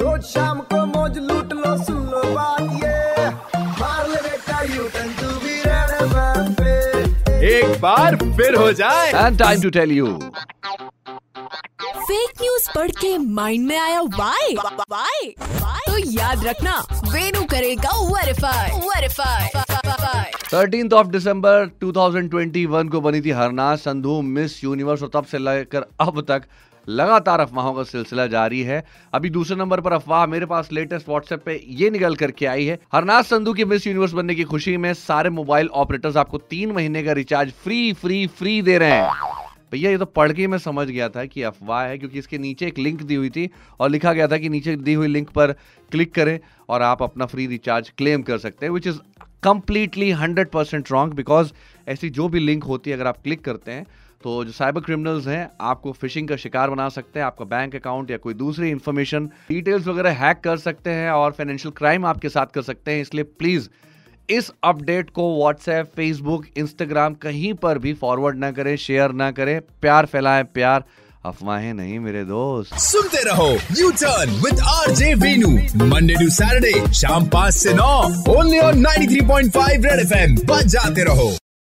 रोज शाम को मौज लूट लो सुन लो बात ये। मार ले बेटा U turn to be Red पे। एक बार फिर हो जाए। And time to tell you fake news पढ़ के माइंड में आया वाई वाई तो याद रखना वेनू करेगा वेरीफाई वेरीफाई थर्टीन ऑफ़ दिसंबर 2021 को बनी थी हरनाज संधू मिस यूनिवर्स और तब से लेकर अब तक लगातार अफवाहों का सिलसिला जारी है। अभी दूसरे नंबर पर अफवाह मेरे पास लेटेस्ट व्हाट्सएप पे ये निकल करके आई है। हरनाज संधू की मिस यूनिवर्स बनने की खुशी में सारे मोबाइल ऑपरेटर्स आपको तीन महीने का रिचार्ज फ्री फ्री फ्री दे रहे हैं। भैया, ये तो पढ़ के मैं समझ गया था कि अफवाह है, क्योंकि इसके नीचे एक लिंक दी हुई थी और लिखा गया था कि नीचे दी हुई लिंक पर क्लिक करें और आप अपना फ्री रिचार्ज क्लेम कर सकते हैं which is completely hundred percent wrong because ऐसी जो भी लिंक होती है, अगर आप क्लिक करते हैं तो जो साइबर क्रिमिनल्स हैं, आपको फिशिंग का शिकार बना सकते हैं, आपका बैंक अकाउंट या कोई दूसरी इन्फॉर्मेशन डिटेल्स वगैरह हैक कर सकते हैं और फाइनेंशियल क्राइम आपके साथ कर सकते हैं, इसलिए प्लीज़ इस अपडेट को व्हाट्सएप फेसबुक इंस्टाग्राम कहीं पर भी फॉरवर्ड ना करें शेयर ना करें, प्यार फैलाएँ, प्यार अफवाहें नहीं, मेरे दोस्त। सुनते रहो U turn with RJ Venu Monday to to Saturday शाम पाँच से नौ only on 93.5 Red F FM जाते रहो।